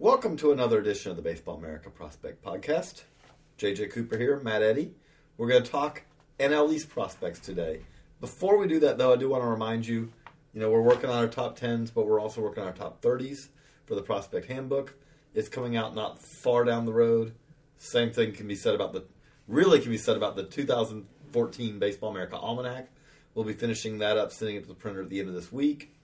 Welcome to another edition of the Baseball America Prospect Podcast. JJ Cooper here, Matt Eddy. We're going to talk NL East prospects today. Before we do that, though, I do want to remind you, you know, we're working on our top 10s, but we're also working on our top 30s for the Prospect Handbook. It's coming out not far down the road. Same thing can be said about the, really can be said about the 2014 Baseball America Almanac. We'll be finishing that up, sending it to the printer at the end of this week.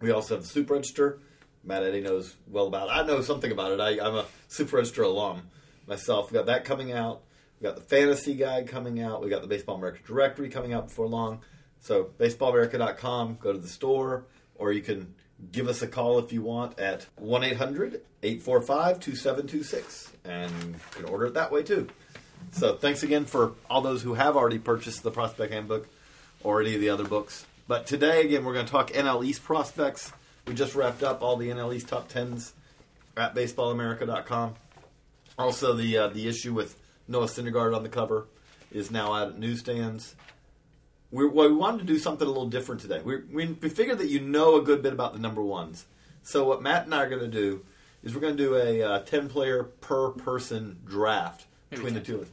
We also have the Super Register. Matt Eddy knows well about it. I know something about it. I, I'm a Super Register alum myself. We got that coming out. We got the Fantasy Guide coming out. We got the Baseball America Directory coming out before long. So baseballamerica.com, go to the store, or you can give us a call if you want at 1 800 845 2726 and you can order it that way too. So thanks again for all those who have already purchased the Prospect Handbook or any of the other books. But today, again, we're going to talk NL East prospects. We just wrapped up all the NL East top tens at baseballamerica.com. Also, the uh, the issue with Noah Syndergaard on the cover is now out at newsstands. We, well, we wanted to do something a little different today. We, we, we figured that you know a good bit about the number ones. So what Matt and I are going to do is we're going to do a uh, 10 player per person draft Maybe between the two of us.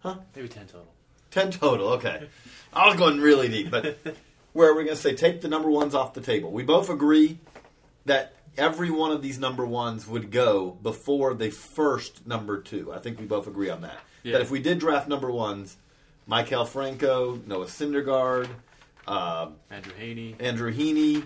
Huh? Maybe 10 total. 10 total, okay. I was going really deep, but where are we're going to say take the number ones off the table. We both agree that every one of these number ones would go before the first number two. I think we both agree on that. Yeah. That if we did draft number ones, Maikel Franco, Noah Syndergaard, uh, Andrew Haney, Andrew Heaney,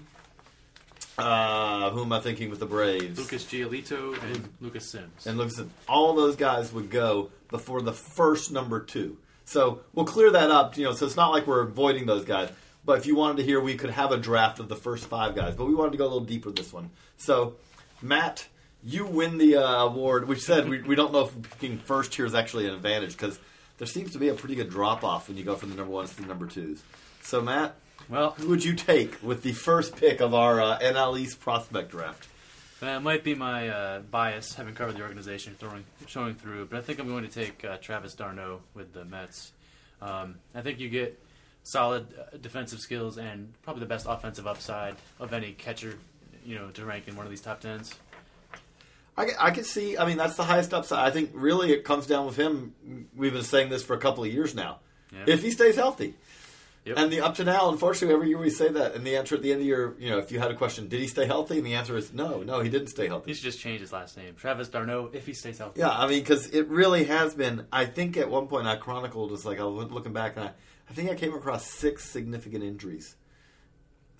uh, who am I thinking with the Braves? Lucas Giolito, and Lucas Sims. And Lucas at all those guys would go before the first number two. So we'll clear that up, you know, so it's not like we're avoiding those guys. But if you wanted to hear, we could have a draft of the first five guys. But we wanted to go a little deeper this one. So, Matt, you win the uh, award. We said we, we don't know if picking first here is actually an advantage because there seems to be a pretty good drop off when you go from the number ones to the number twos. So, Matt, well, who would you take with the first pick of our uh, NL East prospect draft? that might be my uh, bias, having covered the organization, throwing, showing through. But I think I'm going to take uh, Travis d'Arnaud with the Mets. Um, I think you get solid uh, defensive skills and probably the best offensive upside of any catcher, you know, to rank in one of these top tens. I, I could see. I mean, that's the highest upside. I think really it comes down with him. We've been saying this for a couple of years now. Yeah. If he stays healthy, Yep. and the up to now, unfortunately, every year we say that, and the answer at the end of your, you know, if you had a question, did he stay healthy? And the answer is no, no, he didn't stay he healthy. should just change his last name, Travis d'Arnaud, if he stays healthy. Yeah, I mean, because it really has been. I think at one point I chronicled, just like I was looking back, and I, I think I came across six significant injuries.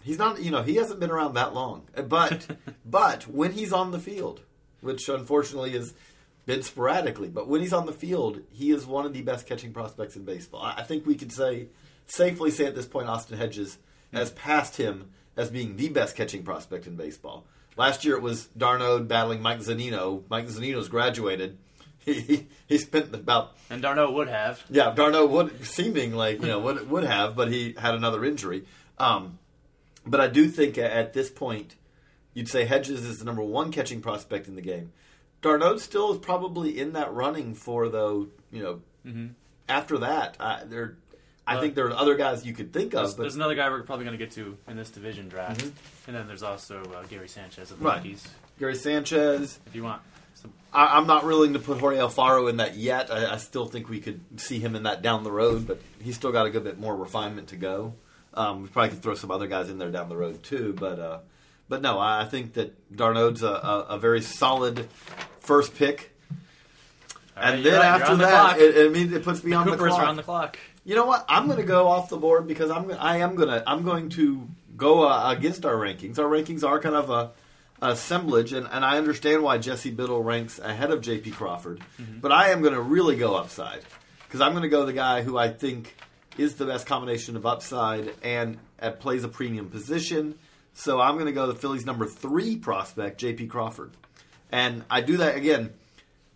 He's not, you know, he hasn't been around that long, uh, but but when he's on the field, which unfortunately has been sporadically, but when he's on the field, he is one of the best catching prospects in baseball. I I think we could say safely say at this point, Austin Hedges has passed him as being the best catching prospect in baseball. Last year it was d'Arnaud battling Mike Zunino. Mike Zunino's graduated. He, he, he spent about And d'Arnaud would have. yeah, d'Arnaud would seeming like you know would would have, but he had another injury. Um, but I do think at this point, you'd say Hedges is the number one catching prospect in the game. d'Arnaud still is probably in that running for though. You know, after that, I, there, I Uh, think there are other guys you could think There's, of. But there's another guy we're probably going to get to in this division draft, and then there's also uh, Gary Sanchez of the Right. Yankees. Gary Sanchez, If you want, some, I, I'm not willing to put Jorge Alfaro in that yet. I, I still think we could see him in that down the road, but he's still got a good bit more refinement to go. Um, we probably could throw some other guys in there down the road too, but uh, but no, I think that d'Arnaud's a, a, a very solid first pick. Right, and then right, after the that, it, it means it puts me on the clock. on the clock. You know what? I'm going to go off the board because I'm I am going to I'm going to go uh, against our rankings. Our rankings are kind of a, a assemblage, and, and I understand why Jesse Biddle ranks ahead of J.P. Crawford, but I am going to really go upside because I'm going to go the guy who I think is the best combination of upside and uh, plays a premium position. So I'm going to go the Phillies' number three prospect, J.P. Crawford, and I do that again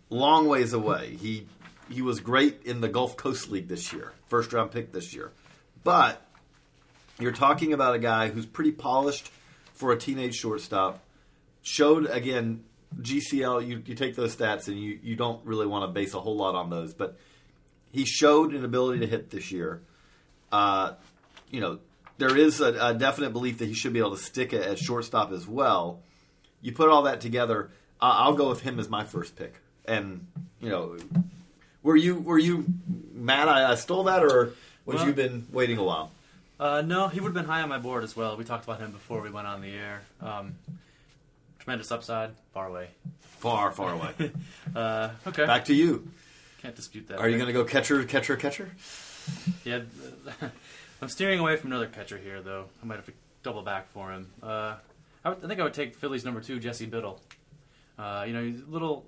long ways away. He he was great in the Gulf Coast League this year, first round pick this year. But you're talking about a guy who's pretty polished for a teenage shortstop. Showed again GCL. You, you take those stats and you, you don't really want to base a whole lot on those, but he showed an ability to hit this year. Uh, you know, there is a, a definite belief that he should be able to stick it at shortstop as well. You put all that together, I'll go with him as my first pick. And you know, were you were you mad I, I stole that, or would Well- you been waiting a while? Uh, no, he would have been high on my board as well. We talked about him before we went on the air. Um, tremendous upside, far away. Far, far away. Uh, okay, Back to you. can't dispute that. Are you going to go catcher, catcher, catcher? Yeah, I'm steering away from another catcher here, though. I might have to double back for him. Uh, I, would, I think I would take Phillies number two, Jesse Biddle. Uh, you know, he's a little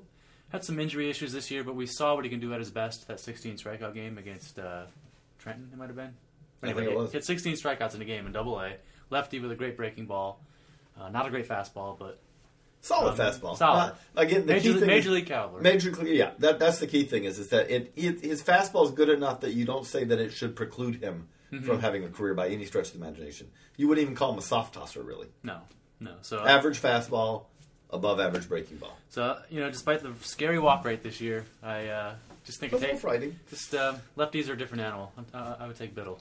had some injury issues this year, but we saw what he can do at his best. That 16 strikeout game against uh, Trenton, it might have been. I think Anyway, it was. He had 16 strikeouts in a game in Double A. Lefty with a great breaking ball. Uh, not a great fastball, but Solid Um, fastball. solid. Uh, again, the major, key thing major league caliber. Major league, yeah. That, that's the key thing is is that it, it his fastball is good enough that you don't say that it should preclude him Mm-hmm. from having a career by any stretch of the imagination. You wouldn't even call him a soft tosser, really. no, no. So Average fastball, above average breaking ball. So you know, despite the scary walk rate this year, I uh, just think take, frightening. just uh, lefties are a different animal. Uh, I would take Biddle.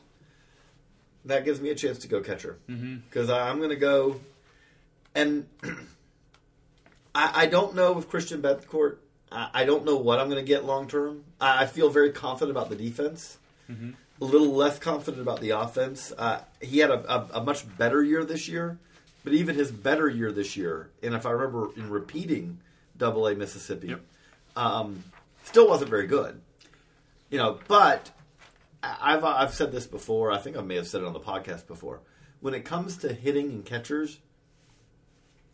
That gives me a chance to go catcher Mm-hmm. because I'm going to go, and I, I don't know if Christian Bethancourt. I, I don't know what I'm going to get long term. I, I feel very confident about the defense. Mm-hmm. A little less confident about the offense. Uh, he had a, a, a much better year this year, but even his better year this year, and if I remember in repeating Double A Mississippi, Yep. um, still wasn't very good. You know, but I've I've said this before. I think I may have said it on the podcast before. When it comes to hitting and catchers,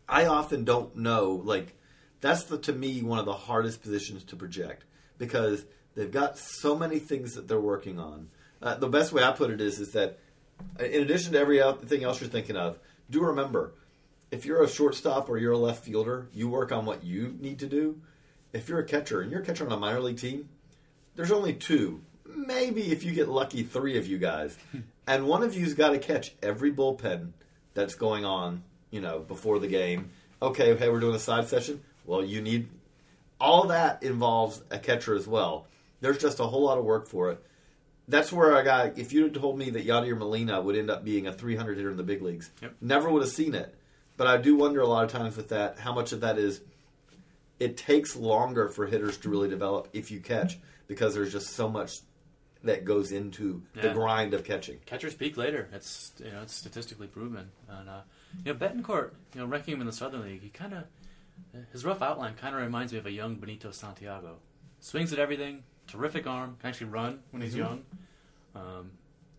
I often don't know. Like that's the to me one of the hardest positions to project because they've got so many things that they're working on. Uh, the best way I put it is is that uh, in addition to everything else you're thinking of, do remember if you're a shortstop or you're a left fielder, you work on what you need to do. If you're a catcher and you're a catcher on a minor league team, there's only two, maybe if you get lucky, three of you guys, and one of you's got to catch every bullpen that's going on, you know, before the game. Okay, hey, we're doing a side session. Well, you need all that involves a catcher as well. There's just a whole lot of work for it. That's where I got. If you had told me that Yadier Molina would end up being a 300 hitter in the big leagues, Yep. never would have seen it. But I do wonder a lot of times with that how much of that is it takes longer for hitters to really develop if you catch because there's just so much that goes into the grind of catching. Catchers peak later. It's you know it's statistically proven. And uh, you know Bethancourt, you know ranking him in the Southern League, he kind of his rough outline kind of reminds me of a young Benito Santiago. Swings at everything, terrific arm, can actually run when he's Mhm. young. Um,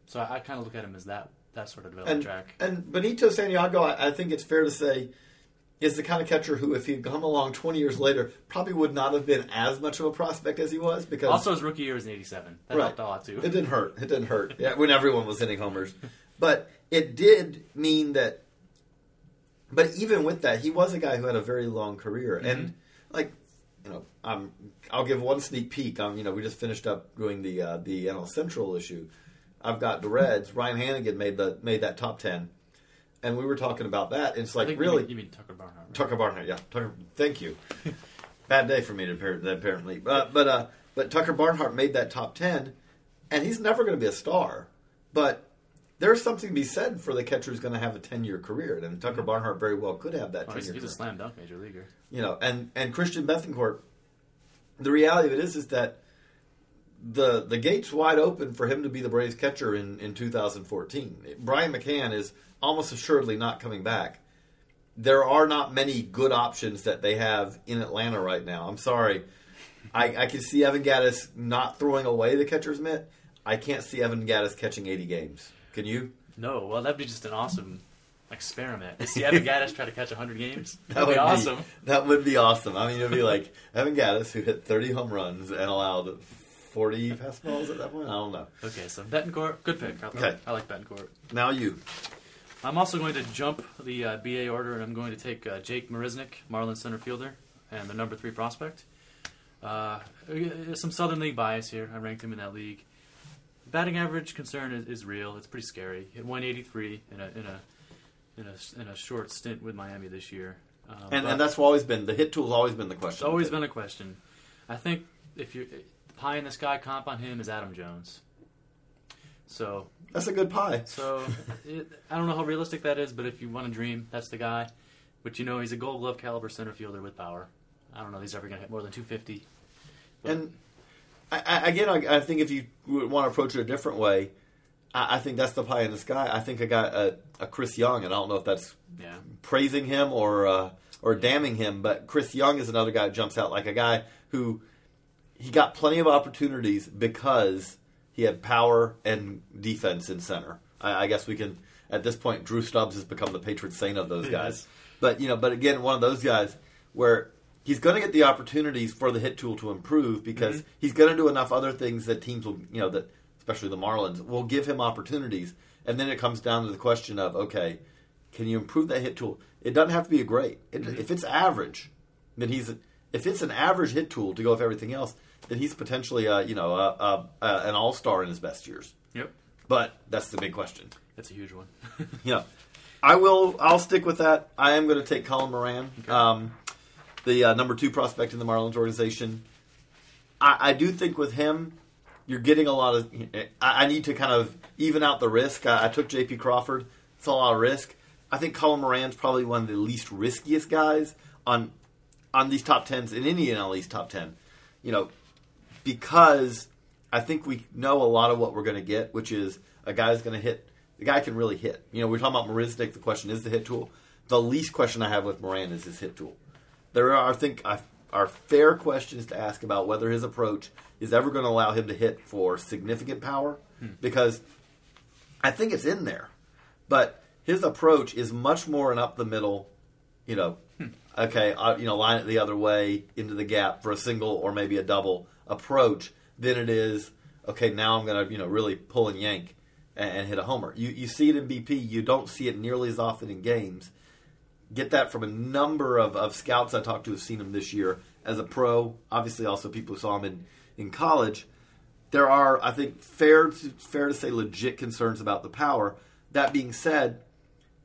so I, I kind of look at him as that that sort of development And, track. and Benito Santiago, I, I think it's fair to say, is the kind of catcher who, if he'd come along 20 years later, probably would not have been as much of a prospect as he was because Also, his rookie year was in '87. That Right. helped a lot too. It didn't hurt. It didn't hurt. Yeah, when everyone was hitting homers, but it did mean that. But even with that, he was a guy who had a very long career, and like you know, um, I'll give one sneak peek. Um, you know, we just finished up doing the uh, the NL Central issue. I've got the Reds. Ryan Hanigan made the made that top ten, and we were talking about that. It's I like really you mean, you mean Tucker Barnhart. Right? Tucker Barnhart, yeah. Tucker, thank you. Bad day for me, to appar- apparently. But but uh, but Tucker Barnhart made that top ten, and he's never going to be a star. But there's something to be said for the catcher who's going to have a ten year career, and Tucker Barnhart very well could have that Oh, ten he's, year. he's a slam dunk major leaguer. You know, and and Christian Bethancourt. The reality of it is, is that the the gate's wide open for him to be the Braves catcher in in 2014. Brian McCann is almost assuredly not coming back there are not many good options that they have in Atlanta right now. I'm sorry. I, I can see Evan Gattis not throwing away the catcher's mitt. I can't see Evan Gattis catching 80 games. Can you? No, well, that'd be just an awesome experiment. See Evan Gattis try to catch 100 games. That That'd would be awesome. that would be awesome. I mean, it'd be like Evan Gattis who hit 30 home runs and allowed 40 fastballs at that point. I don't know. Okay, so Bethancourt, good pick. I, Okay. I like Bethancourt. Now you. I'm also going to jump the uh, BA order, and I'm going to take uh, Jake Marisnick, Marlins center fielder, and the number three prospect. Uh, some Southern League bias here. I ranked him in that league. Batting average concern is, is real. It's pretty scary. Hit 183 in a in a in a in a short stint with Miami this year. Um, And, and that's always been the hit tool's always been the question. it's always been a question. I think if you pie in the sky comp on him is Adam Jones. So That's a good pie. so it, I don't know how realistic that is, but if you want to dream, that's the guy. But you know, he's a Gold Glove caliber center fielder with power. I don't know if he's ever going to hit more than 250. But- And I, I, again, I, I think if you want to approach it a different way, I, I think that's the pie in the sky. I think I got a, a Chris Young, and I don't know if that's yeah, praising him or uh, or damning him, but Chris Young is another guy that jumps out like a guy who he got plenty of opportunities because he had power and defense in center. I, I guess we can at this point. Drew Stubbs has become the patron saint of those guys. But you know, but again, one of those guys where he's going to get the opportunities for the hit tool to improve because Mm-hmm. he's going to do enough other things that teams will, you know, that especially the Marlins will give him opportunities, and then it comes down to the question of okay, can you improve that hit tool? It doesn't have to be a great. It, Mm-hmm. If it's average, then he's if it's an average hit tool to go with everything else, then he's potentially uh, you know uh, uh, uh, an all star in his best years. yep, But that's the big question. that's a huge one. yeah. I will. I'll stick with that. I am going to take Colin Moran, um, the uh, number two prospect in the Marlins organization. I, I do think with him, you're getting a lot of. I, I need to kind of even out the risk. I, I took J.P. Crawford. It's a lot of risk. I think Colin Moran's probably one of the least riskiest guys on on these top tens in any NL East top ten. You know, because I think we know a lot of what we're going to get, which is a guy's going to hit. The guy can really hit. You know, we're talking about Marisnick. The question is the hit tool. The least question I have with Moran is his hit tool. There are, I think, are fair questions to ask about whether his approach is ever going to allow him to hit for significant power, because I think it's in there, but his approach is much more an up the middle. You know, okay, uh, you know, line it the other way into the gap for a single or maybe a double approach than it is. Okay, now I'm going to you know really pull and yank and, and hit a homer. You you see it in BP. You don't see it nearly as often in games. Get that from a number of, of scouts I talked to have seen him this year as a pro. Obviously, also people who saw him in, in college. There are, I think, fair to, fair to say, legit concerns about the power. That being said,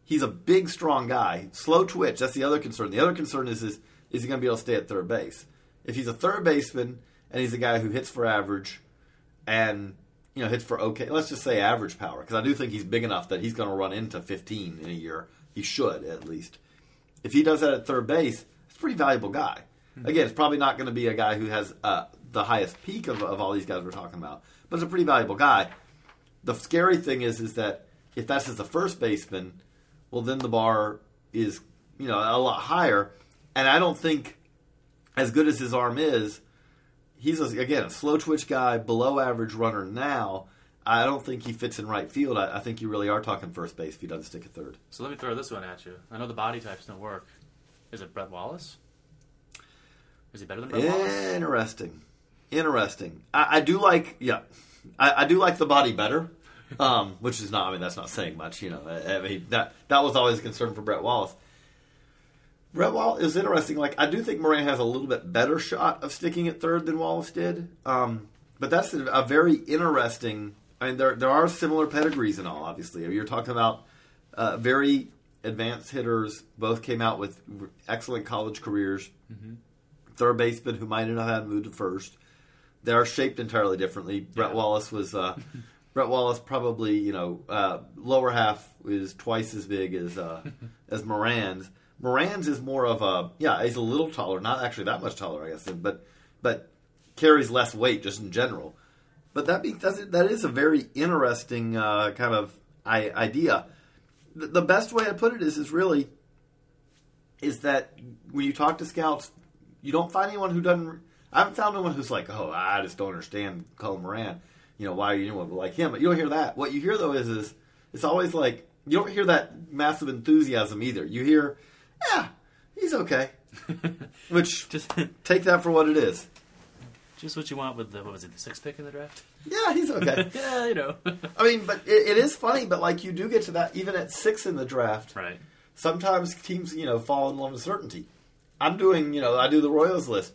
he's a big, strong guy. Slow twitch. That's the other concern. The other concern is is, is he going to be able to stay at third base? If he's a third baseman and he's a guy who hits for average and you know hits for okay, let's just say average power, because I do think he's big enough that he's going to run into 15 in a year. He should at least. If he does that at third base, it's a pretty valuable guy. Again, it's probably not going to be a guy who has uh, the highest peak of, of all these guys we're talking about, but it's a pretty valuable guy. The scary thing is, is that if that's as the first baseman, well, then the bar is you know a lot higher, and I don't think as good as his arm is, he's a, again a slow twitch guy, below average runner now. I don't think he fits in right field. I, I think you really are talking first base if he doesn't stick at third. So let me throw this one at you. I know the body types don't work. Is it Brett Wallace? Is he better than Brett Wallace? Interesting, interesting. I, I do like, yeah, I, I do like the body better, um, which is not. I mean, that's not saying much. You know, I, I mean that that was always a concern for Brett Wallace. Brett Wallace is interesting. Like I do think Moran has a little bit better shot of sticking at third than Wallace did, um, but that's a, a very interesting. I mean, there there are similar pedigrees and all. Obviously, you're talking about uh, very advanced hitters. Both came out with excellent college careers. Third baseman who might not have moved to first. They are shaped entirely differently. Brett Wallace was. Uh, Brett Wallace probably, you know, uh, lower half is twice as big as uh, as Moran's. Moran's is more of a yeah, he's a little taller, not actually that much taller, I guess, but but carries less weight just in general. But that that's, that is a very interesting uh, kind of I, idea. The, the best way I put it is is really is that when you talk to scouts, you don't find anyone who doesn't. I haven't found anyone who's like, "Oh, I just don't understand Colin Moran." You know, why are you like him? But you don't hear that. What you hear though is, is it's always like you don't hear that massive enthusiasm either. You hear, "Yeah, he's okay," which Just, take that for what it is. Just what you want with the what was it, the sixth pick in the draft? Yeah, he's okay. yeah, you know. I mean, but it, it is funny. But like you do get to that even at six in the draft. right. sometimes teams, you know, fall in love with certainty. I'm doing, you know, I do the Royals list.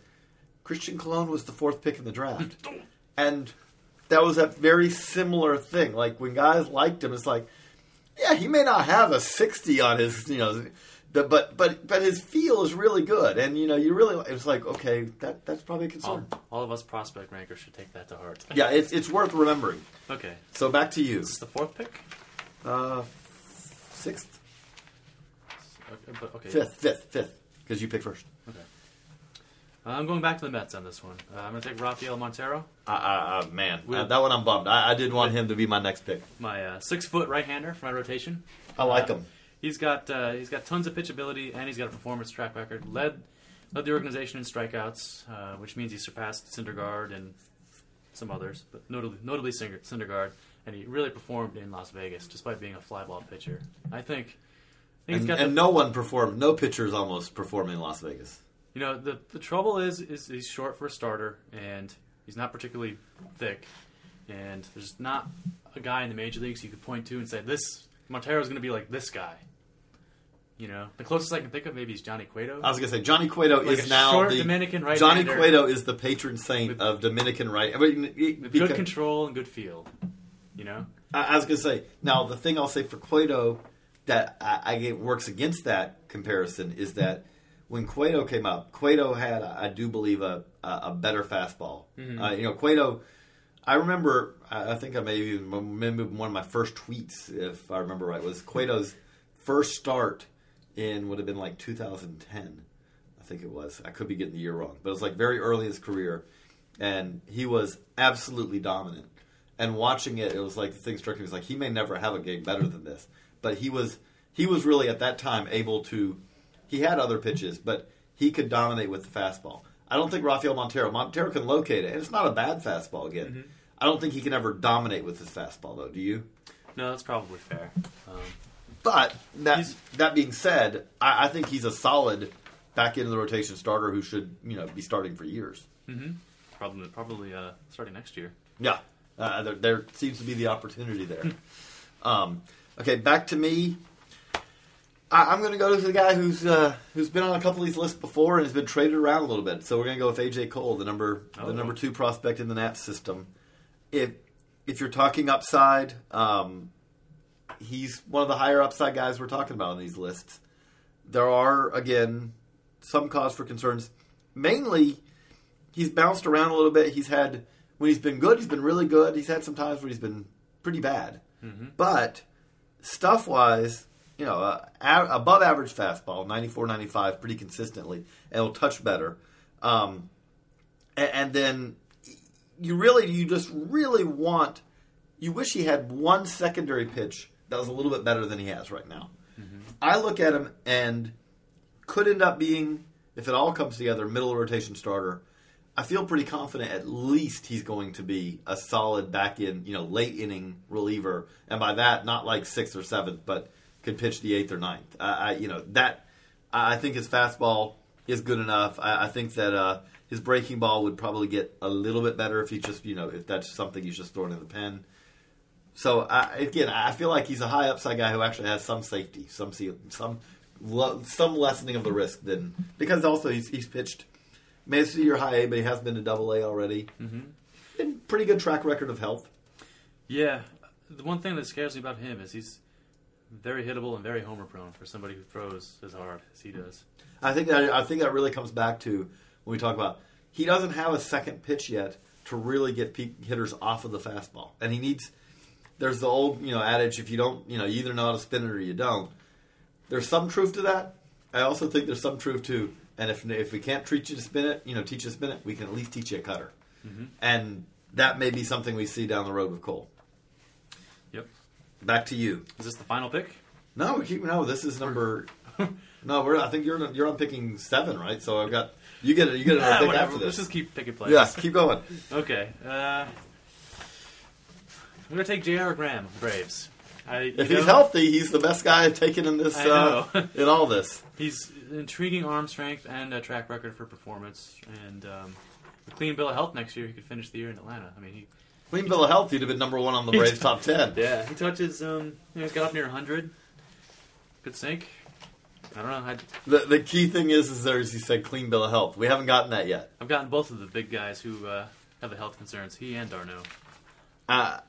Christian Colón was the fourth pick in the draft. and that was a very similar thing. Like when guys liked him, it's like, yeah, he may not have a 60 on his, you know, the, but but but his feel is really good, and you know, you really it's like okay, that that's probably a concern. all of us prospect rankers should take that to heart. Yeah, it's it's worth remembering. Okay. So back to you, Is this the fourth pick? uh, sixth, Okay, but, okay. fifth, fifth, fifth, because you pick first. Okay. Uh, I'm going back to the Mets on this one. Uh, I'm going to take Rafael Montero, Uh, uh, uh, man, uh, that one I'm bummed. I, I did want him to be my next pick. my uh, six foot right hander for my rotation. I like him. He's got uh, he's got tons of pitchability and he's got a performance track record. Led led the organization in strikeouts, uh, which means he surpassed Syndergaard and some others, but notably notably Syndergaard. And he really performed in Las Vegas, despite being a flyball pitcher. I think. I think And, got and the, no one performed. No pitchers almost performed in Las Vegas. You know, the the trouble is is he's short for a starter, and he's not particularly thick, and there's not a guy in the major leagues you could point to and say this Montero's going to be like this guy. You know, the closest I can think of maybe is Johnny Cueto. I was gonna say Johnny Cueto Like is now the Dominican right Johnny Cueto is the patron saint With- of Dominican right. I mean, because- good control and good feel. You know, I, I was gonna say now the thing I'll say for Cueto that I, I get works against that comparison is that when Cueto came up, Cueto had I do believe a a, a better fastball. Mm-hmm. Uh, you know, Cueto. I remember. I I think I maybe remember one of my first tweets, if I remember right, was Cueto's first start in would have been like 2010. I think it was. I could be getting the year wrong, but it was like very early in his career, and he was absolutely dominant. And watching it, it was like the thing struck me was like he may never have a game better than this, but he was he was really at that time able to. He had other pitches, but he could dominate with the fastball. I don't think Rafael Montero Montero can locate it, and it's not a bad fastball again. I don't think he can ever dominate with his fastball, though. Do you? no, that's probably fair. Um, But that He's- that being said, I, I think he's a solid back into the rotation starter who should you know be starting for years. probably probably uh, starting next year. Yeah, uh, there, there seems to be the opportunity there. um, okay, back to me. I, I'm going to go to the guy who's uh, who's been on a couple of these lists before and has been traded around a little bit. So we're going to go with AJ Cole, the number Oh. the number two prospect in the Nats system. If if you're talking upside, um, he's one of the higher upside guys we're talking about on these lists. There are again some cause for concerns. Mainly, he's bounced around a little bit. He's had when he's been good, he's been really good. He's had some times where he's been pretty bad. But stuff wise, you know, uh, a- above average fastball, 94, 95, pretty consistently, and will touch better. Um, and, and then you really, you just really want, you wish he had one secondary pitch that was a little bit better than he has right now. I look at him and could end up being, if it all comes together, middle rotation starter. I feel pretty confident at least he's going to be a solid back in, you know, late inning reliever, and by that, not like sixth or seventh, but could pitch the eighth or ninth. I, I you know, that I I think his fastball is good enough. I, I think that uh, his breaking ball would probably get a little bit better if he just, you know, if that's something he's just throwing in the pen. So I, again, I feel like he's a high upside guy who actually has some safety, some some some lessening of the risk than because also he's he's pitched to your high A, but he has been to double A already. Mm-hmm. And pretty good track record of health. Yeah, the one thing that scares me about him is he's very hittable and very homer prone for somebody who throws as hard as he does. I think that I think that really comes back to when we talk about he doesn't have a second pitch yet to really get hitters off of the fastball, and he needs. There's the old you know adage: if you don't, you know, you either know how to spin it or you don't. There's some truth to that. I also think there's some truth to, and if if we can't teach you to spin it, you know, teach you to spin it, we can at least teach you a cutter, and that may be something we see down the road with Cole. Yep. Back to you. Is this the final pick? No, we keep no. This is number. No, we're. I think you're you're on picking seven, right? So I've got you get it. You get Ah, another pick whatever. after Let's just keep picking players. yeah, keep going. Okay. Uh, I'm gonna take J.R. Graham, Braves. I, If know, he's healthy, he's the best guy taken in this. Uh, in all this. He's intriguing arm strength and a track record for performance, and um, a clean bill of health next year. He could finish the year in Atlanta. I mean, he Clean bill of health, he'd have been number one on the Braves top ten. yeah he touches. Um, you know, he's got up near 100. Good sink. I don't know. I, The, the key thing is, is there, as you said, clean bill of health. We haven't gotten that yet. I've gotten both of the big guys who uh, have the health concerns. He and d'Arnaud. Uh,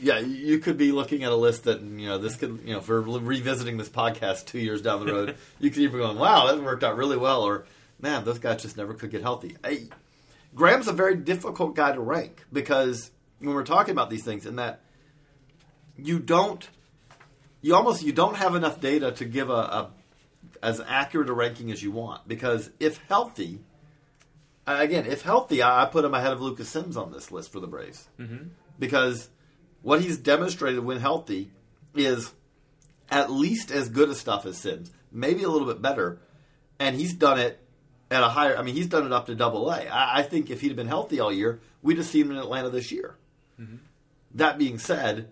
yeah, you could be looking at a list that you know this could you know for revisiting this podcast two years down the road, you could be going, "Wow, that worked out really well," or "Man, those guys just never could get healthy." I, Graham's a very difficult guy to rank because when we're talking about these things, in that you don't, you almost you don't have enough data to give a, a as accurate a ranking as you want because if healthy. Again, if healthy, I I put him ahead of Lucas Sims on this list for the Braves Mm-hmm. because what he's demonstrated when healthy is at least as good a stuff as Sims, maybe a little bit better, and he's done it at a higher. I mean, he's done it up to Double A. I, I think if he'd have been healthy all year, we'd have seen him in Atlanta this year. Mm-hmm. That being said,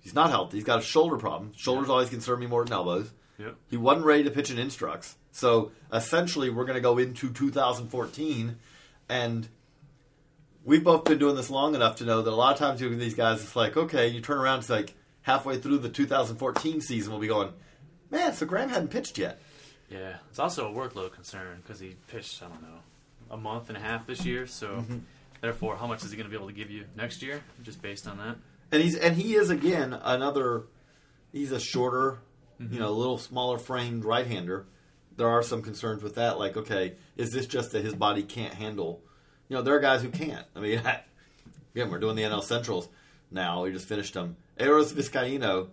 he's not healthy. He's got a shoulder problem. Shoulders always concern me more than elbows. Yep. He wasn't ready to pitch in instructs. So essentially, we're going to go into 2014, and we've both been doing this long enough to know that a lot of times with these guys, it's like, okay, you turn around, it's like halfway through the 2014 season, we'll be going, man, so Graham hadn't pitched yet. Yeah, it's also a workload concern because he pitched, I don't know, a month and a half this year. So, Mm-hmm. therefore, how much is he going to be able to give you next year? Just based on that. And he's and he is again another. He's a shorter, you know, a little smaller framed right-hander. There are some concerns with that. Like, okay, is this just that his body can't handle? You know, there are guys who can't. I mean, again, we're doing the NL Centrals now. We just finished them. Arodys Vizcaino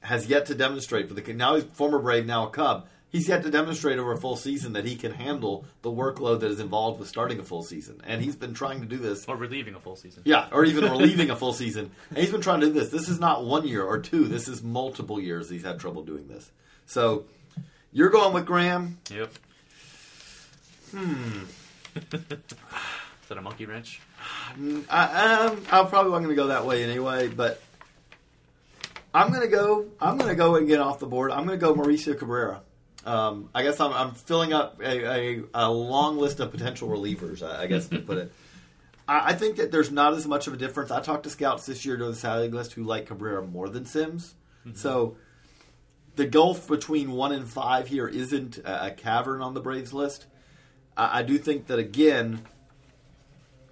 has yet to demonstrate for the now he's former Brave, now a Cub. He's yet to demonstrate over a full season that he can handle the workload that is involved with starting a full season, and he's been trying to do this Or relieving a full season. yeah, or even relieving a full season. And he's been trying to do this. This is not one year or two. This is multiple years he's had trouble doing this. So you're going with Graham. Yep. Hmm. is that a monkey wrench? I, um, I probably wasn't going to go that way anyway, but I'm going to go. I'm going to go and get off the board. I'm going to go Mauricio Cabrera. Um, I guess I'm, I'm filling up a, a, a long list of potential relievers. I, I guess to put it. I, I think that there's not as much of a difference. I talked to scouts this year during the Saturday list who like Cabrera more than Sims. So the gulf between one and five here isn't a, a cavern on the Braves list. I, I do think that again,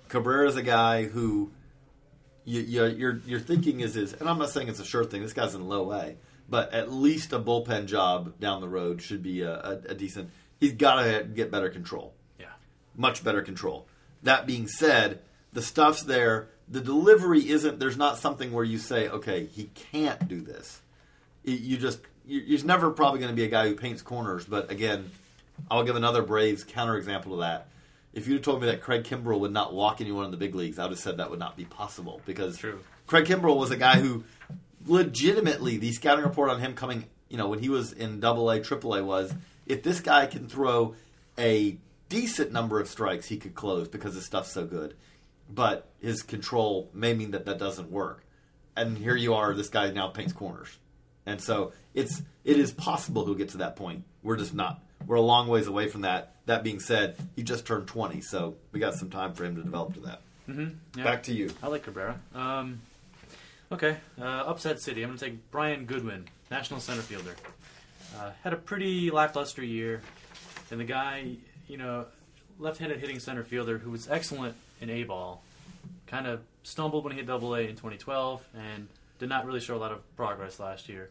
Cabrera is a guy who you, you, your your thinking is is, and I'm not saying it's a sure thing. This guy's in low A, but at least a bullpen job down the road should be a, a, a decent. He's got to get better control Yeah. much better control. That being said, the stuff's there. The delivery isn't. There's not something where you say, okay, he can't do this. You- You just you- you're never probably going to be a guy who paints corners. But again, I'll give another Braves counterexample to that. If you'd told me that Craig Kimbrel would not walk anyone in the big leagues, I would have said that would not be possible because True. Craig Kimbrel was a guy who legitimately the scouting report on him coming, you know, when he was in Double A, Triple A was if this guy can throw a decent number of strikes, he could close because his stuff's so good. But his control may mean that that doesn't work. And here you are, this guy now paints corners, and so it's it is possible he'll get to that point. We're just not. We're a long ways away from that. That being said, he just turned twenty, so we got some time for him to develop to that. Mm-hmm. Yeah. Back to you. I like Cabrera. Um, okay, uh, upset city. I'm going to take Brian Goodwin, national center fielder. Uh, had a pretty lackluster year, and the guy, you know, left-handed hitting center fielder who was excellent in A ball, kind of stumbled when he hit Double A in 2012, and did not really show a lot of progress last year.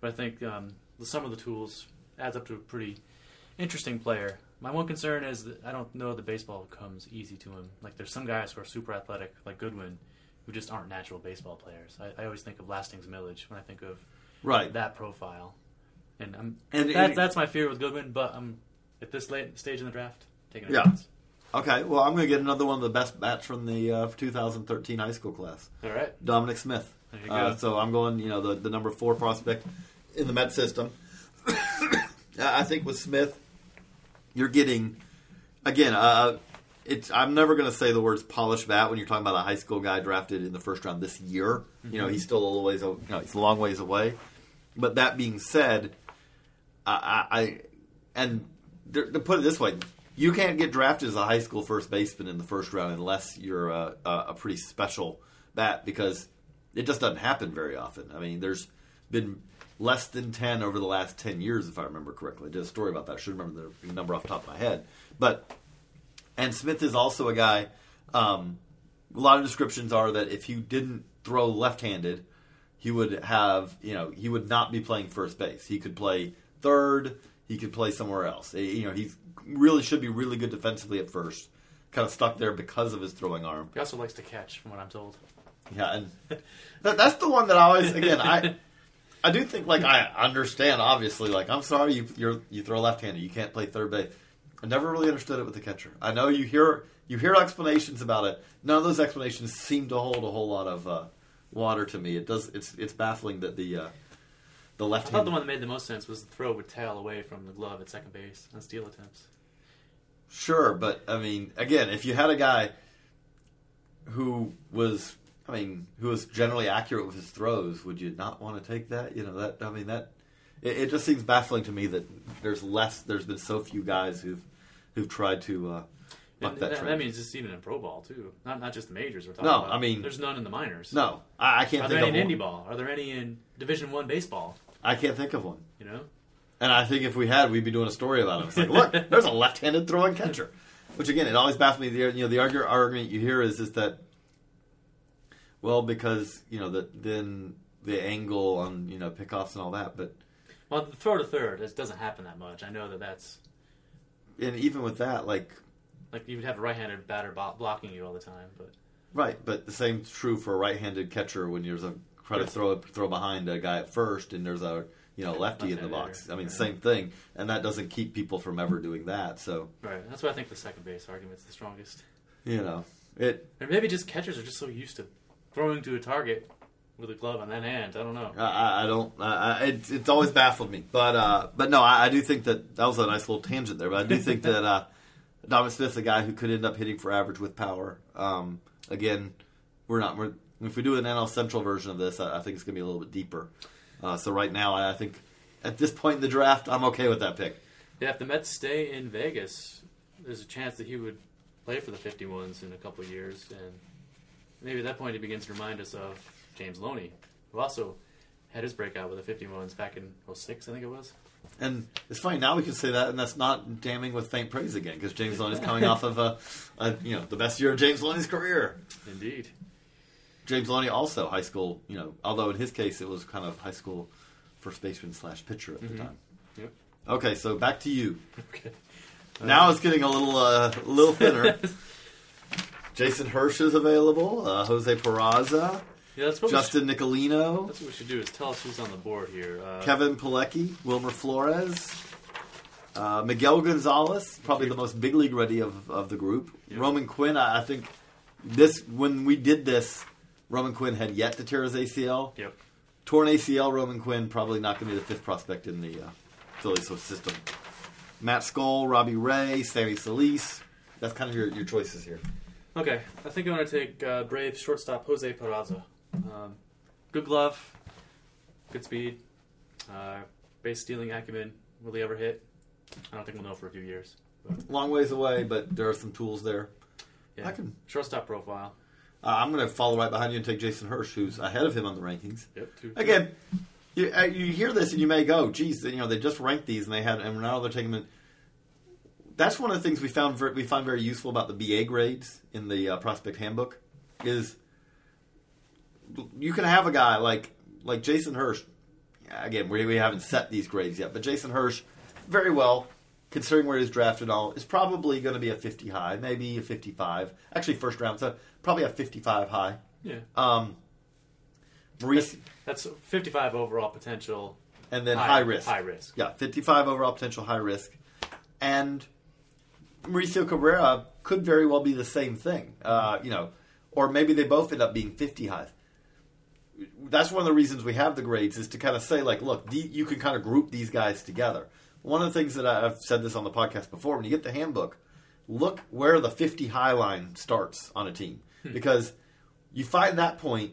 But I think um, the sum of the tools adds up to a pretty interesting player. My one concern is that I don't know the baseball comes easy to him. Like there's some guys who are super athletic, like Goodwin, who just aren't natural baseball players. I, I always think of Lastings Milledge when I think of Right. that profile, and I'm And- that, and- that's my fear with Goodwin. But I'm at this late stage in the draft taking a Yeah. chance. Okay, well, I'm going to get another one of the best bats from the uh, 2013 high school class, All right, Dominic Smith. There you Uh, so I'm going, you know, the, the number four prospect in the Met system. I think with Smith, you're getting again. Uh, it's I'm never going to say the words polished bat when you're talking about a high school guy drafted in the first round this year. You know, he's still a little ways. You know, he's a long ways away. But that being said, I, I, and to to put it this way, you can't get drafted as a high school first baseman in the first round unless you're a, a pretty special bat because it just doesn't happen very often. I mean, there's been less than 10 over the last 10 years, if I remember correctly. I did a story about that. I should remember the number off the top of my head. But, and Smith is also a guy, um, a lot of descriptions are that if he didn't throw left handed, he would have, you know, he would not be playing first base. He could play third, he could play somewhere else. Eh, You know, he really should be really good defensively at first. Kind of stuck there because of his throwing arm. He also likes to catch, from what I'm told. Yeah, and that, that's the one that I always again I I do think like I understand obviously like I'm sorry you you're, you throw left handed you can't play third base. I never really understood it with the catcher. I know you hear you hear explanations about it. None of those explanations seem to hold a whole lot of uh, water to me. It does. It's it's baffling that the uh, the I left thought the one that made the most sense was the throw would tail away from the glove at second base on steal attempts. Sure, but I mean, again, if you had a guy who was, I mean, who was generally accurate with his throws, would you not want to take that? You know, that I mean, that it, it just seems baffling to me that there's less. There's been so few guys who've who've tried to uh, that, that, that means just even in pro ball too, not not just the majors. We're talking No, about. I mean- there's none in the minors. no, I, I can't Are think there any in indie ball? Are there any in Division One baseball? I can't think of one. You know, And I think if we had, we'd be doing a story about it. It's like, look, there's a left-handed throwing catcher. Which again, it always baffles me. The you know the argument you hear is is that, well, because you know that then the angle on you know pickoffs and all that, but well, the throw to third it doesn't happen that much. I know that that's and even with that, like like you would have a right-handed batter blocking you all the time, but right, but the same's true for a right-handed catcher when there's a try to throw throw behind a guy at first and there's a you know lefty in the box. I mean, Right. same thing, and that doesn't keep people from ever doing that. So right. That's why I think the second base argument's the strongest. you know it. Or maybe just catchers are just so used to throwing to a target with a glove on that hand. I don't know. I- I, I don't. I, it's, it's always baffled me, but uh, but no, I, I do think that that was a nice little tangent there. But I do think that uh, Dominic Smith's a guy who could end up hitting for average with power. Um, again, we're not. We're, if we do an NL Central version of this, I, I think it's going to be a little bit deeper. Uh, so right now, I, I think at this point in the draft, I'm okay with that pick. Yeah, if the Mets stay in Vegas, there's a chance that he would play for the 51s in a couple of years, and maybe at that point he begins to remind us of James Loney, who also had his breakout with the 51s back in 06, I think it was. And it's funny now we can say that, and that's not damning with faint praise again because James Loney's coming off of a, a you know the best year of James Loney's career. Indeed. James Loney also high school, you know, although in his case it was kind of high school first baseman slash pitcher at the time. Yep. Okay, so back to you. Okay. Now it's getting a little uh, a little thinner. Jason Hursh is available. Uh, Jose Peraza, Yeah, that's what, Justin should, Nicolino, that's what we should do is tell us who's on the board here. Uh, Kevin Plawecki, Wilmer Flores, uh, Miguel Gonzalez, probably the most big league ready of, of the group. Yep. Roman Quinn, I, I think this when we did this, Roman Quinn had yet to tear his ACL. Yep. Torn ACL, Roman Quinn probably not going to be the fifth prospect in the uh, Phillies system. Matt Skole, Robbie Ray, Sammy Solis. That's kind of your, your choices here. Okay, I think I'm going to take uh, Brave shortstop Jose Peraza. Um, good glove, good speed, uh, base stealing acumen. Will he ever hit? I don't think we'll know for a few years. But Long ways away, but there are some tools there. yeah, I can- shortstop profile. Uh, I'm going to follow right behind you and take Jason Hursh, who's ahead of him on the rankings. Yep. Two, Again, you, uh, you hear this and you may go, "Geez, you know they just ranked these and they had, and now they're taking them." In. That's one of the things we found ver- we find very useful about the BA grades in the uh, prospect handbook is you can have a guy like like Jason Hursh. Again, we, we haven't set these grades yet, but Jason Hursh, very well considering where he's drafted, all is probably going to be a 50 high, maybe a 55. Actually, first round, so probably a 55 high. Yeah. Um, Maurice, That's 55 overall potential. and then high, risk. High risk. Yeah, 55 overall potential high risk. And Mauricio Cabrera could very well be the same thing. Uh, you know, or maybe they both end up being 50 high. That's one of the reasons we have the grades is to kind of say like, look, the, you can kind of group these guys together. one of the things that I- I've said this on the podcast before, when you get the handbook, look where the 50 high line starts on a team. Because you find that point,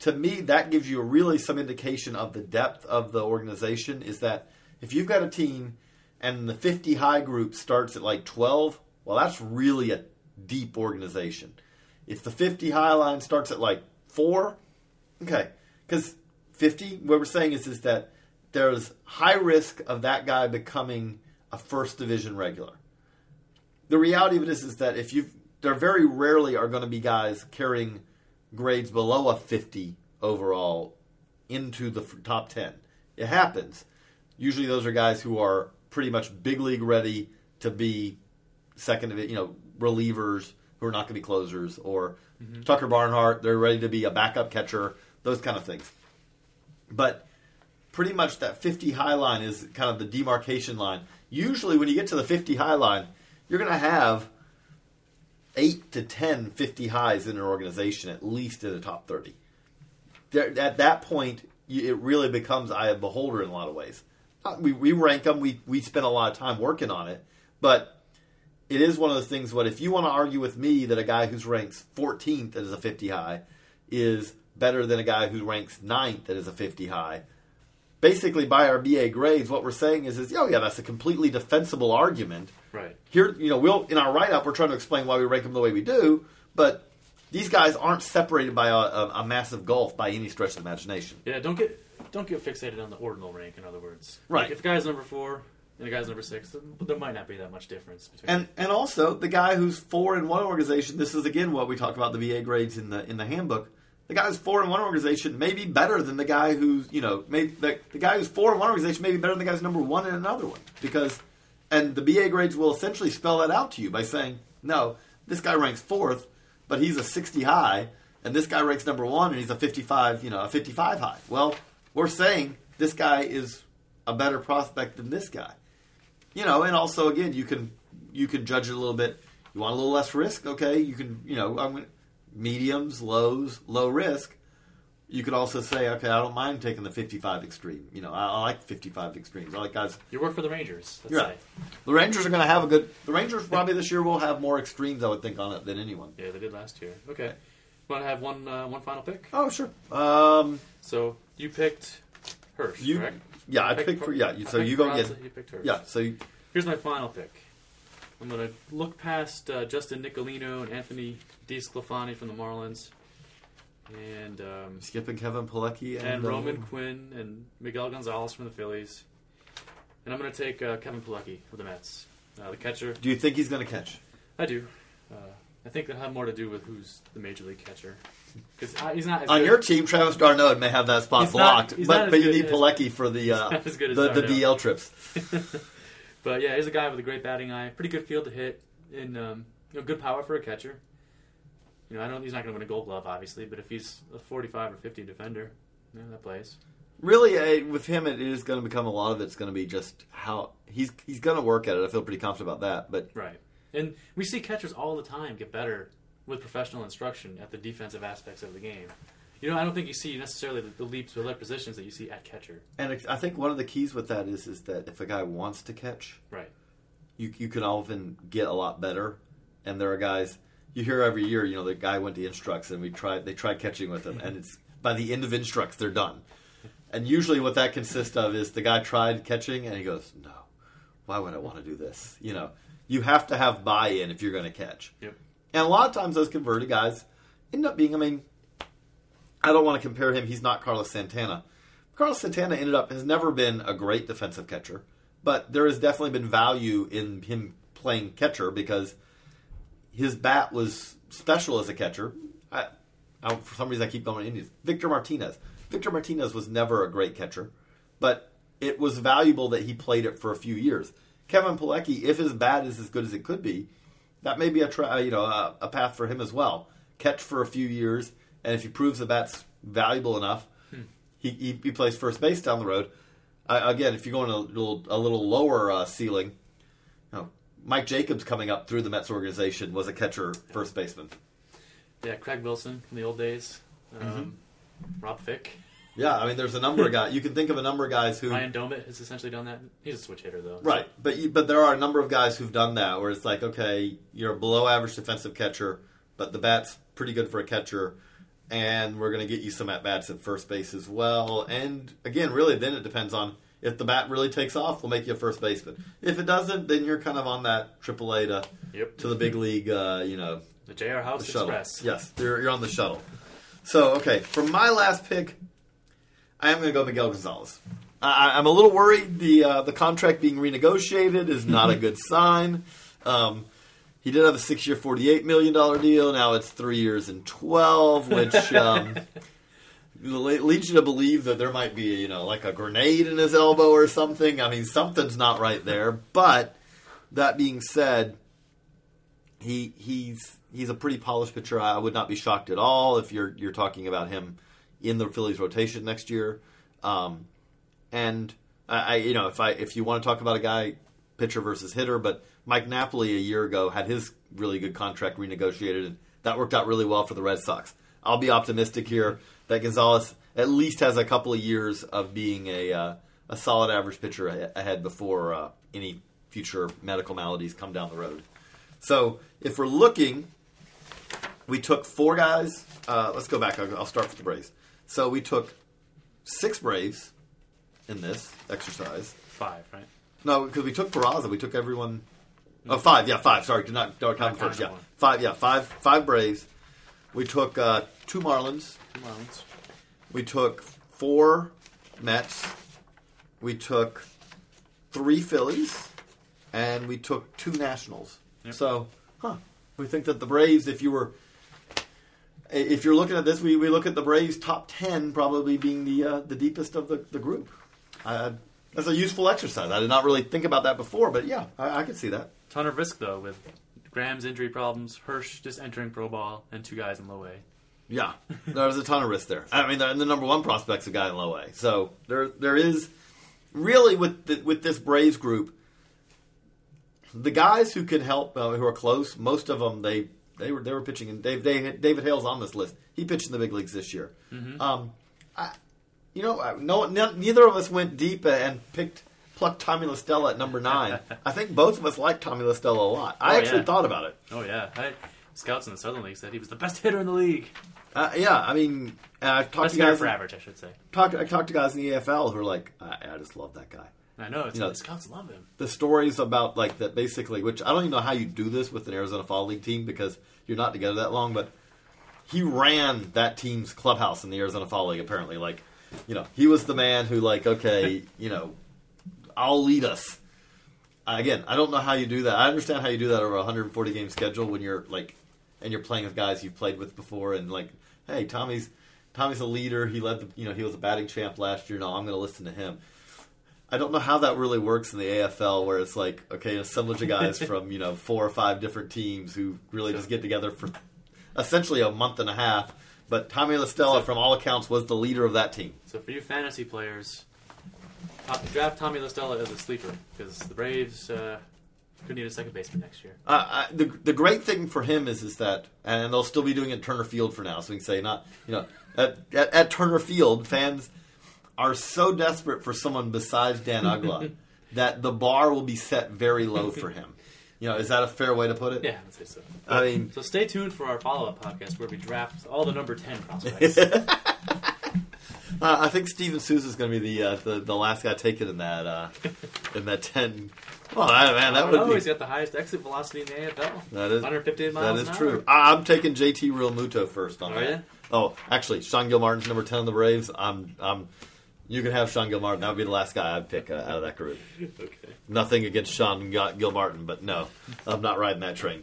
to me, that gives you really some indication of the depth of the organization. Is that if you've got a team and the 50 high group starts at like 12, well, that's really a deep organization. If the 50 high line starts at like 4, okay. Because 50, what we're saying is, is that there's high risk of that guy becoming a first division regular. The reality of it is, is that if you there very rarely are going to be guys carrying grades below a 50 overall into the top 10. It happens. Usually those are guys who are pretty much big league ready to be second division, you know, relievers who are not going to be closers or mm-hmm. Tucker Barnhart, they're ready to be a backup catcher, those kind of things. But pretty much that 50 high line is kind of the demarcation line. Usually, when you get to the 50 high line, you're going to have 8 to 10 50 highs in an organization, at least in the top 30. There, at that point, you, it really becomes eye of beholder in a lot of ways. Uh, We, we rank them, we, we spend a lot of time working on it, but it is one of those things. What if you want to argue with me that a guy who's ranks 14th as a 50 high is better than a guy who ranks 9th that is a 50 high? Basically, by our BA grades, what we're saying is, is oh yeah, that's a completely defensible argument. Right. Here, you know, we'll in our write up, we're trying to explain why we rank them the way we do, but these guys aren't separated by a, a, a massive gulf by any stretch of the imagination. Yeah, don't get don't get fixated on the ordinal rank. In other words, Right. Like if the guy's number four and the guy's number six, then there might not be that much difference between. And and also the guy who's four in one organization. This is again what we talk about the BA grades in the in the handbook. The guy who's four in one organization may be better than the guy who's you know maybe the, the guy who's four in one organization may be better than the guy who's number one in another one because and the BA grades will essentially spell that out to you by saying no this guy ranks fourth but he's a 60 high and this guy ranks number one and he's a 55 you know a 55 high. Well we're saying this guy is a better prospect than this guy you know, and also again, you can you can judge it a little bit. You want a little less risk, okay? You can, you know, I'm gonna, mediums, lows, low risk. You could also say, okay, I don't mind taking the 55 extreme. You know, I, I like 55 extremes. I like guys. you work for the Rangers. Right. say. The Rangers are going to have a good. The Rangers probably this year will have more extremes, I would think, on it than anyone. Yeah, they did last year. Okay. Want to have one uh, one final pick? Oh, sure. Um, So you picked Hursh, you, correct? yeah, I picked picked for yeah. You, I so picked you go Peraza, again. You picked Hursh. Yeah. So you, Here's my final pick. I'm going to look past uh, Justin Nicolino and Anthony DeSclafani from the Marlins, and um, skipping Kevin Plawecki and, and uh, Roman Quinn and Miguel Gonzalez from the Phillies. And I'm going to take uh, Kevin Plawecki of the Mets, uh, the catcher. Do you think he's going to catch? I do. Uh, I think that had more to do with who's the major league catcher. Because he's not as On good- your team, Travis d'Arnaud may have that spot He's not- blocked, he's not but as but you good need as- Plawecki for the uh, not as good as the, the. DL trips. But yeah, he's a guy with a great batting eye, pretty good field to hit, and um, you know, good power for a catcher. You know, I don't. He's not going to win a Gold Glove, obviously, but if he's a 45 or 50 defender, yeah, that plays. Really, uh, with him, it is going to become a lot of it's going to be just how he's he's going to work at it. I feel pretty confident about that. But Right. And we see catchers all the time get better with professional instruction at the defensive aspects of the game. You know, I don't think you see necessarily the, the leaps with other positions that you see at catcher. and I think one of the keys with that is is that if a guy wants to catch, Right. you you can often get a lot better. And there are guys you hear every year. You know, the guy went to Instructs and we tried they tried catching with him, and it's by the end of Instructs they're done. And usually, what that consists of is the guy tried catching and he goes, "No, why would I want to do this?" You know, you have to have buy-in if you're going to catch. Yep. And a lot of times, those converted guys end up being. I mean, I don't want to compare him. He's not Carlos Santana. Carlos Santana ended up has never been a great defensive catcher, but there has definitely been value in him playing catcher because his bat was special as a catcher. I, I, for some reason, I keep going Indians. Victor Martinez. Victor Martinez was never a great catcher, but it was valuable that he played it for a few years. Kevin Plawecki, if his bat is as good as it could be, that may be a tra- you know a, a path for him as well. Catch for a few years, and if he proves the bat's valuable enough, he, he, he plays first base down the road. Uh, again, if you're going a little a little lower uh, ceiling, you know, Mike Jacobs coming up through the Mets organization was a catcher, first baseman. Yeah, Craig Wilson from the old days. Um, Rob Fick. Yeah, I mean, there's a number of guys. You can think of a number of guys who Ryan Doumit has essentially done that. He's a switch hitter though. Right, but you, but there are a number of guys who've done that where it's like, okay, you're a below average defensive catcher, but the bat's pretty good for a catcher, and we're going to get you some at bats at first base as well. And again, really, then it depends on if the bat really takes off, we'll make you a first baseman. If it doesn't, then you're kind of on that AAA to Yep. to the big league, uh, you know, The J.R. House the. Express. Yes, you're, you're on the shuttle. So, okay, for my last pick, I am going to go Miguel Gonzalez. I, I'm a little worried. The uh, the contract being renegotiated is not a good sign. Um, he did have a six year, forty eight million dollar deal. Now it's three years and twelve, which um, leads you to believe that there might be, you know, like a grenade in his elbow or something. I mean, something's not right there. But that being said, he he's he's a pretty polished pitcher. I would not be shocked at all if you're you're talking about him in the Phillies rotation next year. Um, and I, I you know if I if you want to talk about a guy pitcher versus hitter, but Mike Napoli a year ago had his really good contract renegotiated, and that worked out really well for the Red Sox. I'll be optimistic here that Gonzalez at least has a couple of years of being a uh, a solid average pitcher ahead before uh, any future medical maladies come down the road. So if we're looking, we took four guys. Uh, let's go back. I'll, I'll start with the Braves. So we took six Braves in this exercise. Five, right? No, because we took Peraza. We took everyone. Oh, five. Yeah, five. Sorry, did not don't count the first. Yeah, one. five. Yeah, five. Five Braves. We took uh, two Marlins. Two Marlins. We took four Mets. We took three Phillies, and we took two Nationals. Yep. So, huh? We think that the Braves, if you were, if you're looking at this, we, we look at the Braves top ten probably being the uh, the deepest of the, the group. Uh, that's a useful exercise. I did not really think about that before, but yeah, I, I could see that. Ton of risk though with Graham's injury problems, Hursh just entering pro ball, and two guys in low A. Yeah, there's a ton of risk there. I mean, the, the number one prospect's a guy in low A. So there, there is really with the, with this Braves group, the guys who can help, uh, who are close, most of them they they were they were pitching. And Dave, Dave David Hale's on this list. He pitched in the big leagues this year. Um, I, you know, no, ne- neither of us went deep and picked plucked Tommy La Stella at number nine. I think both of us like Tommy La Stella a lot. I Oh, actually yeah. thought about it. Oh yeah, I, scouts in the Southern League said he was the best hitter in the league. Uh, yeah, I mean, I've talked Best to guys. for average, I should say. talk, I talked to guys in the AFL who are like, I, I just love that guy. I know it's You know- the scouts love him. The stories about like that, basically, which I don't even know how you do this with an Arizona Fall League team because you're not together that long, but he ran that team's clubhouse in the Arizona Fall League. Apparently, like, you know, he was the man who, like, okay, you know, I'll lead us. Again, I don't know how you do that. I understand how you do that over a 140 game schedule when you're like, and you're playing with guys you've played with before, and like, hey, Tommy's Tommy's a leader. He led the, you know, he was a batting champ last year. No, I'm going to listen to him. I don't know how that really works in the AFL, where it's like, okay, an assemblage of guys from you know four or five different teams who really just get together for essentially a month and a half. But Tommy La Stella, from all accounts, was the leader of that team. So for you fantasy players, uh, draft Tommy La Stella as a sleeper because the Braves uh, could need a second baseman next year. Uh, I, the the great thing for him is is that, and they'll still be doing it at Turner Field for now. So we can say not, you know, at, at, at Turner Field, fans are so desperate for someone besides Dan Uggla that the bar will be set very low for him. You know, is that a fair way to put it? Yeah, I'd say so. I mean, So stay tuned for our follow-up podcast where we draft all the number ten prospects. Uh, I think Steven Souza is going to be the, uh, the the last guy taken in that uh, in that ten. Well, I- man, that would know be he's got the highest exit velocity in the AFL. that is 158 miles That is an is hour. true. I, I'm taking JT Realmuto first on Are that. ya? Oh, actually, Sean Gilmartin's number ten on the Braves. I'm I'm. You can have Sean Gilmartin. That would be the last guy I'd pick uh, out of that group. Okay. Nothing against Sean Gil- Gilmartin, but no, I'm not riding that train.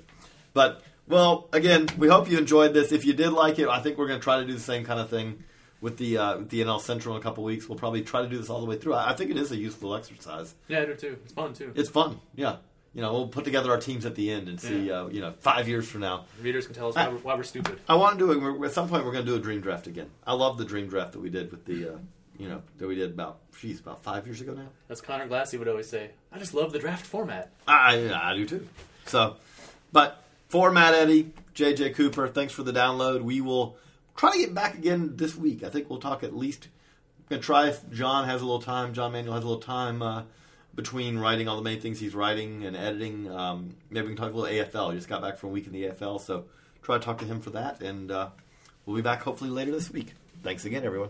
But well, again, we hope you enjoyed this. If you did like it, I think we're going to try to do the same kind of thing with the uh, with the NL Central in a couple weeks. We'll probably try to do this all the way through. I, I think it is a useful exercise. Yeah, I do too. It's fun too. It's fun. Yeah, you know, we'll put together our teams at the end and see. Yeah. Uh, you know, five years from now. Readers can tell us why we're, why we're stupid. I want to do it. At some point, we're going to do a dream draft again. I love the dream draft that we did with the, uh, you know, that we did about, geez, about five years ago now. As Conor Glassey would always say, I just love the draft format. I, I do too. So, but for Matt Eddy, JJ Cooper, thanks for the download. We will try to get back again this week. I think we'll talk at least gonna try if John has a little time. John Manuel has a little time uh, between writing all the main things he's writing and editing. Um, maybe we can talk a little AFL. He just got back from a week in the AFL, so try to talk to him for that. And uh, we'll be back hopefully later this week. Thanks again, everyone.